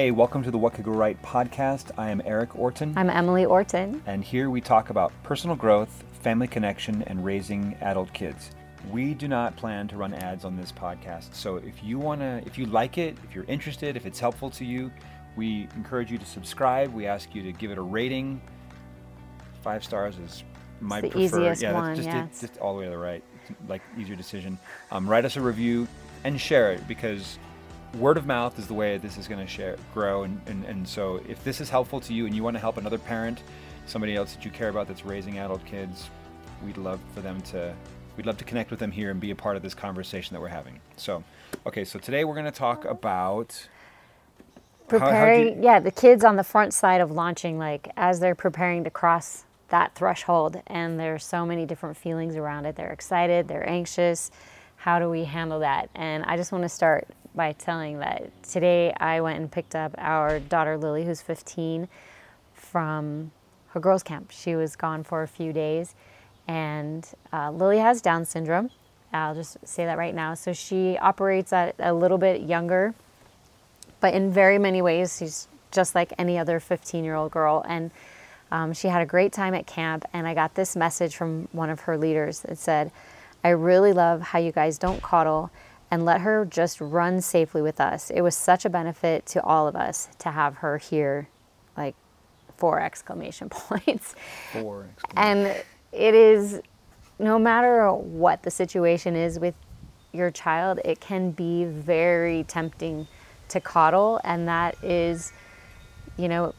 Hey, welcome to the What Could Go Right podcast. I am Eric Orton. I'm Emily Orton. And here we talk about personal growth, family connection, and raising adult kids. We do not plan to run ads on this podcast. So if you want to, if you like it, if you're interested, if it's helpful to you, we encourage you to subscribe. We ask you to give it a rating. Five stars is my preferred. Easiest yeah, one, just, yeah, just all the way to the right. Like easier decision. Um, write us a review and share it because word of mouth is the way this is going to share grow and, and, and so if this is helpful to you and you want to help another parent somebody else that you care about that's raising adult kids we'd love for them to we'd love to connect with them here and be a part of this conversation that we're having. So okay so today we're going to talk about preparing you, yeah the kids on the front side of launching like as they're preparing to cross that threshold and there's so many different feelings around it. They're excited they're anxious how do we handle that and i just want to start by telling that today I went and picked up our daughter Lily, who's 15, from her girls' camp. She was gone for a few days, and uh, Lily has Down syndrome. I'll just say that right now. So she operates at a little bit younger, but in very many ways, she's just like any other 15 year old girl. And um, she had a great time at camp, and I got this message from one of her leaders that said, I really love how you guys don't coddle and let her just run safely with us. It was such a benefit to all of us to have her here, like four exclamation points. Four exclamation. And it is, no matter what the situation is with your child, it can be very tempting to coddle, and that is, you know,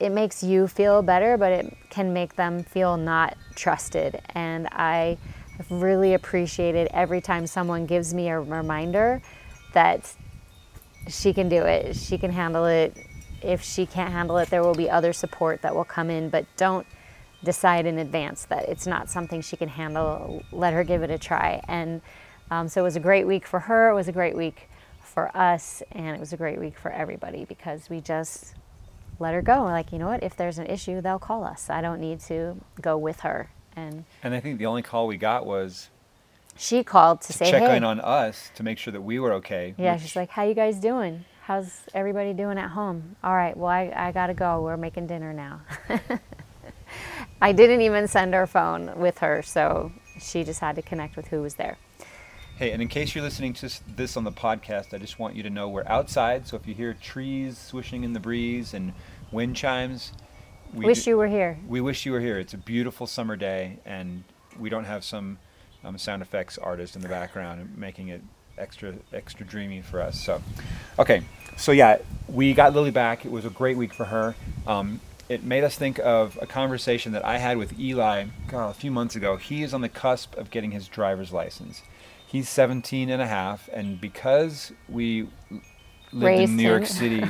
it makes you feel better, but it can make them feel not trusted. And I I've really appreciated every time someone gives me a reminder that she can do it, she can handle it. If she can't handle it, there will be other support that will come in, but don't decide in advance that it's not something she can handle. Let her give it a try. And um, so it was a great week for her, it was a great week for us, and it was a great week for everybody because we just let her go. We're like, you know what, if there's an issue, they'll call us. I don't need to go with her and and I think the only call we got was she called to, to say check hey. in on us to make sure that we were okay. Yeah, which, she's like, "How you guys doing? How's everybody doing at home?" All right, well, I, I gotta go. We're making dinner now. I didn't even send her phone with her, so she just had to connect with who was there. Hey, and in case you're listening to this on the podcast, I just want you to know we're outside. So if you hear trees swishing in the breeze and wind chimes, we wish do, you were here. We wish you were here. It's a beautiful summer day, and we don't have some um, sound effects artist in the background making it extra extra dreamy for us. So, okay, so yeah, we got Lily back. It was a great week for her. Um, it made us think of a conversation that I had with Eli God, a few months ago. He is on the cusp of getting his driver's license. He's 17 and a half, and because we lived in New York City,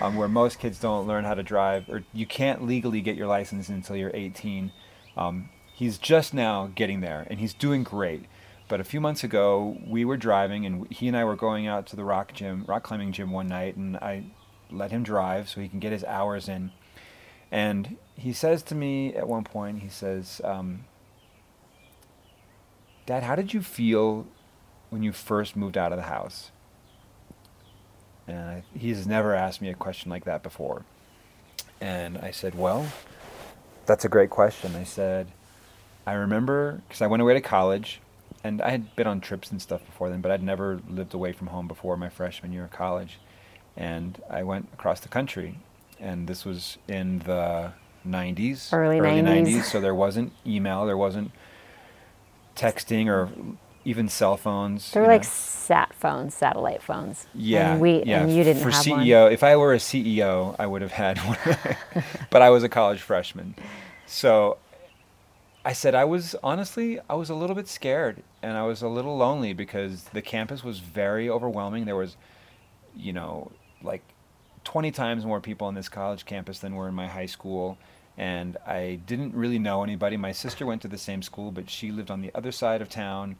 um, where most kids don't learn how to drive, or you can't legally get your license until you're 18. Um, he's just now getting there, and he's doing great. But a few months ago, we were driving, and he and I were going out to the rock gym, rock climbing gym one night, and I let him drive so he can get his hours in. And he says to me at one point, he says, um, "Dad, how did you feel when you first moved out of the house?" And he's never asked me a question like that before. And I said, Well, that's a great question. I said, I remember, because I went away to college, and I had been on trips and stuff before then, but I'd never lived away from home before my freshman year of college. And I went across the country, and this was in the 90s, early, early 90s. 90s. So there wasn't email, there wasn't texting or even cell phones. They were like know. sat phones, satellite phones. Yeah, and we yeah. and you didn't For have CEO, one. if I were a CEO, I would have had one, but I was a college freshman, so I said I was honestly I was a little bit scared and I was a little lonely because the campus was very overwhelming. There was, you know, like 20 times more people on this college campus than were in my high school and I didn't really know anybody. My sister went to the same school, but she lived on the other side of town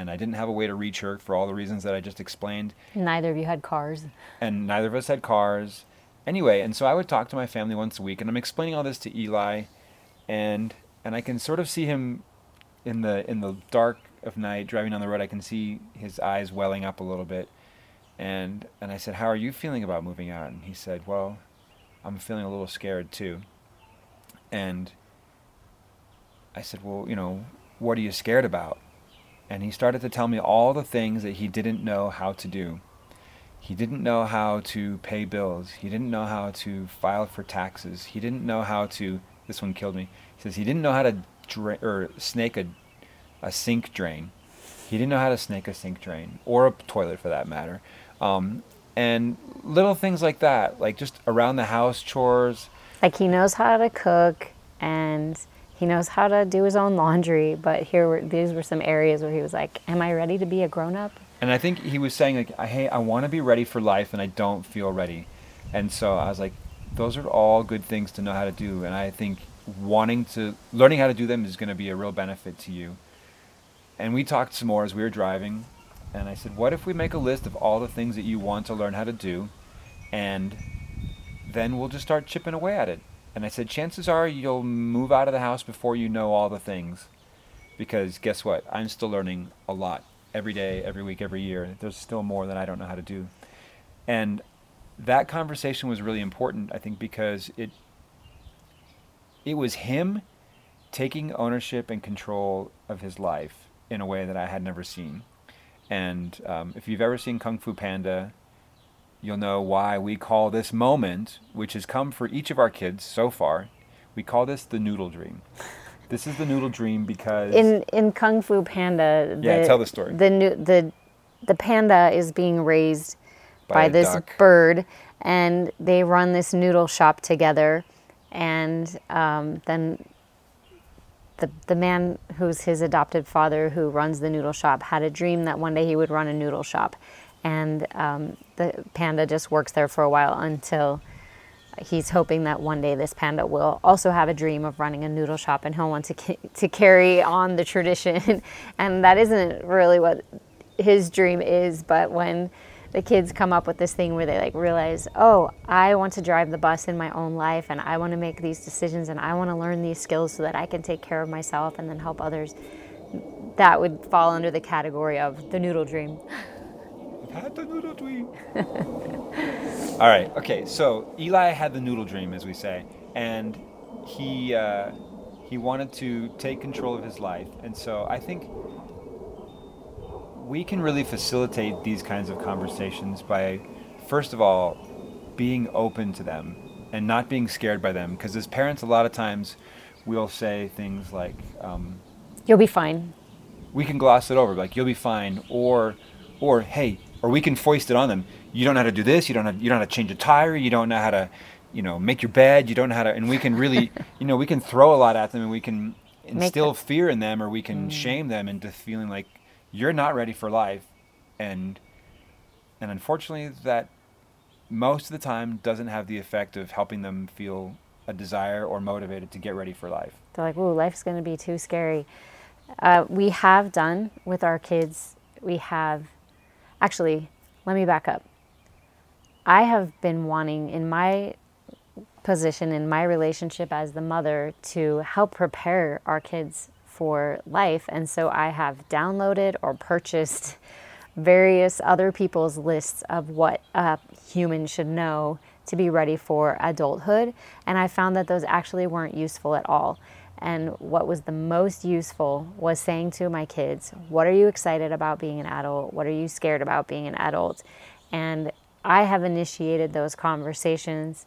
and I didn't have a way to reach her for all the reasons that I just explained. Neither of you had cars. And neither of us had cars. Anyway, and so I would talk to my family once a week, and I'm explaining all this to Eli, and and I can sort of see him in the in the dark of night driving down the road. I can see his eyes welling up a little bit, And and I said, "How are you feeling about moving out?" And he said, "Well, I'm feeling a little scared too." And I said, "Well, you know, what are you scared about?" And he started to tell me all the things that he didn't know how to do. He didn't know how to pay bills. He didn't know how to file for taxes. He didn't know how to. This one killed me. He says he didn't know how to dra- or snake a, a sink drain. He didn't know how to snake a sink drain or a toilet for that matter. Um, and little things like that, like just around the house chores. Like he knows how to cook and he knows how to do his own laundry, but here were these were some areas where he was like, "Am I ready to be a grown up?" And I think he was saying like, "Hey, I want to be ready for life, and I don't feel ready." And so I was like, "Those are all good things to know how to do." And I think wanting to learning how to do them is going to be a real benefit to you. And we talked some more as we were driving, and I said, "What if we make a list of all the things that you want to learn how to do, and then we'll just start chipping away at it." And I said, chances are you'll move out of the house before you know all the things. Because guess what? I'm still learning a lot every day, every week, every year. There's still more that I don't know how to do. And that conversation was really important, I think, because it it was him taking ownership and control of his life in a way that I had never seen. And um, if you've ever seen Kung Fu Panda, you'll know why we call this moment, which has come for each of our kids so far, we call this the noodle dream. This is the noodle dream because in in Kung Fu Panda, yeah, tell the story. The the the panda is being raised by, by this duck. bird, and they run this noodle shop together, and um, then the the man who's his adopted father, who runs the noodle shop, had a dream that one day he would run a noodle shop, and um, the panda just works there for a while until he's hoping that one day this panda will also have a dream of running a noodle shop and he'll want to ca- to carry on the tradition. And that isn't really what his dream is but when the kids come up with this thing where they like realize oh i want to drive the bus in my own life and i want to make these decisions and i want to learn these skills so that i can take care of myself and then help others that would fall under the category of the noodle dream had the noodle dream. All right. Okay. So Eli had the noodle dream, as we say, and he uh, he wanted to take control of his life, and so I think we can really facilitate these kinds of conversations by, first of all, being open to them and not being scared by them. Because as parents, a lot of times we'll say things like, um, "You'll be fine." We can gloss it over, like "You'll be fine," or, or "Hey, or we can foist it on them. You don't know how to do this. You don't have, you don't know how to change a tire. You don't know how to, you know, make your bed. You don't know how to, and we can really, you know, we can throw a lot at them, and we can instill fear in them, or we can mm. shame them into feeling like you're not ready for life, and and unfortunately that most of the time doesn't have the effect of helping them feel a desire or motivated to get ready for life. They're like, "Ooh, life's going to be too scary." Uh, we have done with our kids. We have Actually, let me back up. I have been wanting in my position, in my relationship as the mother, to help prepare our kids for life. And so I have downloaded or purchased various other people's lists of what a human should know to be ready for adulthood. And I found that those actually weren't useful at all. And what was the most useful was saying to my kids, What are you excited about being an adult? What are you scared about being an adult? And I have initiated those conversations,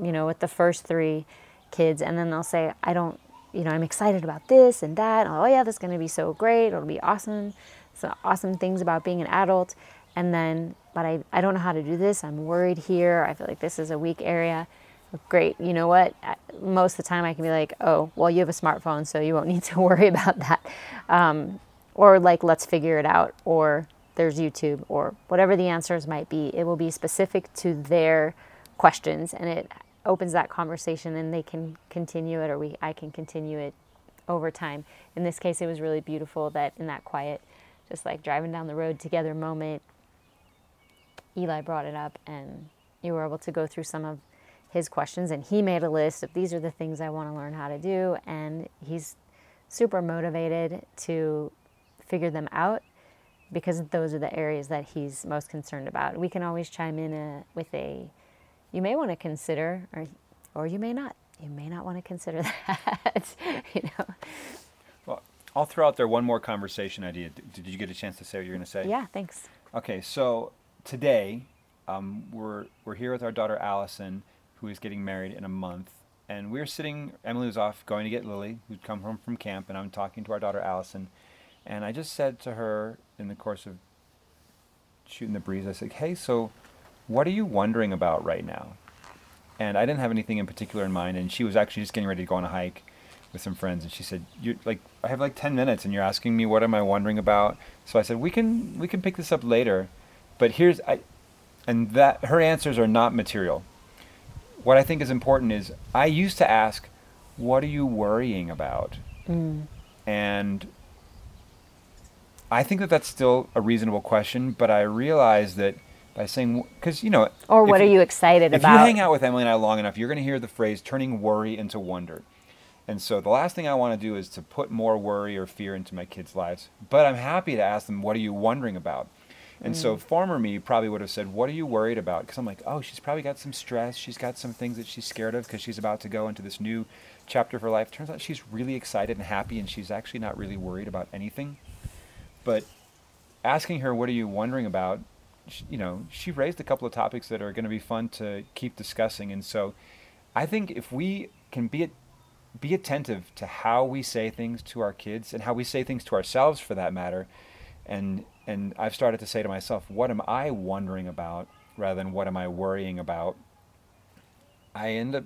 you know, with the first three kids. And then they'll say, I don't, you know, I'm excited about this and that. oh, yeah, that's going to be so great. It'll be awesome. Some awesome things about being an adult. And then, but I, I don't know how to do this. I'm worried here. I feel like this is a weak area great. You know what? Most of the time I can be like, oh, well, you have a smartphone, so you won't need to worry about that. Um, or like, let's figure it out. Or there's YouTube, or whatever the answers might be. It will be specific to their questions, and it opens that conversation, and they can continue it, or we I can continue it over time. In this case, it was really beautiful that in that quiet, just like driving down the road together moment, Eli brought it up, and you were able to go through some of his questions and he made a list of these are the things I want to learn how to do and he's super motivated to figure them out because those are the areas that he's most concerned about. We can always chime in a, with a, you may want to consider, or, or you may not. You may not want to consider that. you know. Well, I'll throw out there one more conversation idea. Did you get a chance to say what you're going to say? Yeah, thanks. Okay, so today um, we're we're here with our daughter Allison, who is getting married in a month, and we're sitting. Emily was off going to get Lily, who'd come home from camp, and I'm talking to our daughter Allison, and I just said to her in the course of shooting the breeze, I said, "Hey, so what are you wondering about right now?" And I didn't have anything in particular in mind, and she was actually just getting ready to go on a hike with some friends, and she said, "You like I have like ten minutes, and you're asking me what am I wondering about?" So I said, "We can we can pick this up later." But here's I, and that her answers are not material. What I think is important is I used to ask, "What are you worrying about?" Mm. And I think that that's still a reasonable question, but I realize that by saying because you know or what are you excited if about if you hang out with emily and i long enough you're going to hear the phrase turning worry into wonder and so the last thing i want to do is to put more worry or fear into my kids lives but i'm happy to ask them what are you wondering about and mm. so former me probably would have said, "What are you worried about?" Because I'm like, "Oh, she's probably got some stress. She's got some things that she's scared of because she's about to go into this new chapter of her life." Turns out she's really excited and happy, and she's actually not really worried about anything. But asking her, "What are you wondering about?" She, you know, she raised a couple of topics that are going to be fun to keep discussing, and so I think if we can be be attentive to how we say things to our kids and how we say things to ourselves, for that matter, and and I've started to say to myself, what am I wondering about rather than what am I worrying about? I end up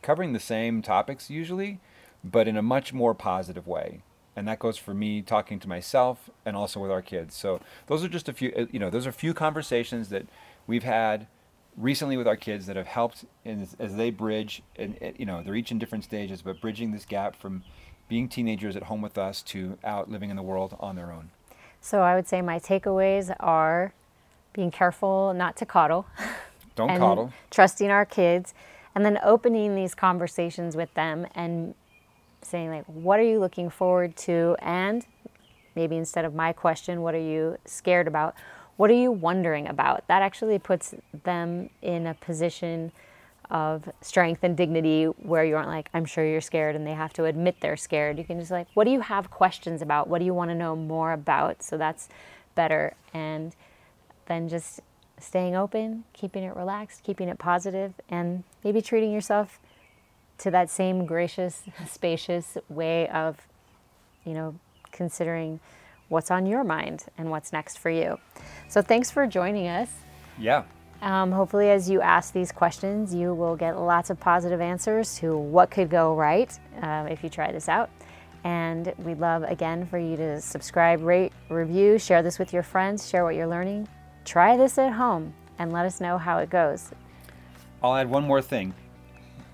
covering the same topics usually, but in a much more positive way. And that goes for me talking to myself and also with our kids. So those are just a few, you know, those are a few conversations that we've had recently with our kids that have helped in, as they bridge, and uh, you know, they're each in different stages, but bridging this gap from being teenagers at home with us to out living in the world on their own. So I would say my takeaways are being careful not to coddle. Don't coddle. Trusting our kids and then opening these conversations with them and saying like what are you looking forward to and maybe instead of my question what are you scared about what are you wondering about that actually puts them in a position of strength and dignity where you aren't like, I'm sure you're scared and they have to admit they're scared. You can just like, what do you have questions about? What do you want to know more about? So that's better. And then just staying open, keeping it relaxed, keeping it positive, and maybe treating yourself to that same gracious, spacious way of, you know, considering what's on your mind and what's next for you. So thanks for joining us. Yeah. Um, hopefully, as you ask these questions, you will get lots of positive answers to what could go right uh, if you try this out. And we'd love, again, for you to subscribe, rate, review, share this with your friends, share what you're learning. Try this at home and let us know how it goes. I'll add one more thing.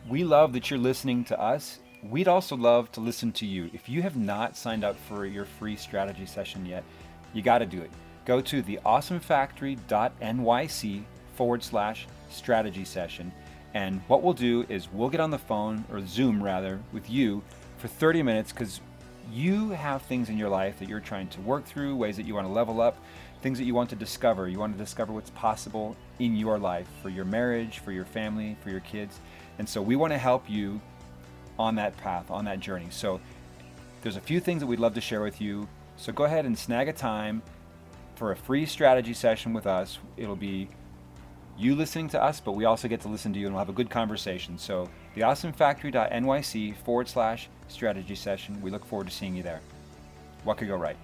We love that you're listening to us. We'd also love to listen to you. If you have not signed up for your free strategy session yet, you got to do it. Go to theawesomefactory.nyc forward slash strategy session. And what we'll do is we'll get on the phone, or Zoom rather, with you for 30 minutes because you have things in your life that you're trying to work through, ways that you want to level up, things that you want to discover. You want to discover what's possible in your life for your marriage, for your family, for your kids. And so we want to help you on that path, on that journey. So there's a few things that we'd love to share with you. So go ahead and snag a time for a free strategy session with us. It'll be you listening to us, but we also get to listen to you and we'll have a good conversation. So, theawesomefactory.nyc forward slash strategy session. We look forward to seeing you there. What could go right?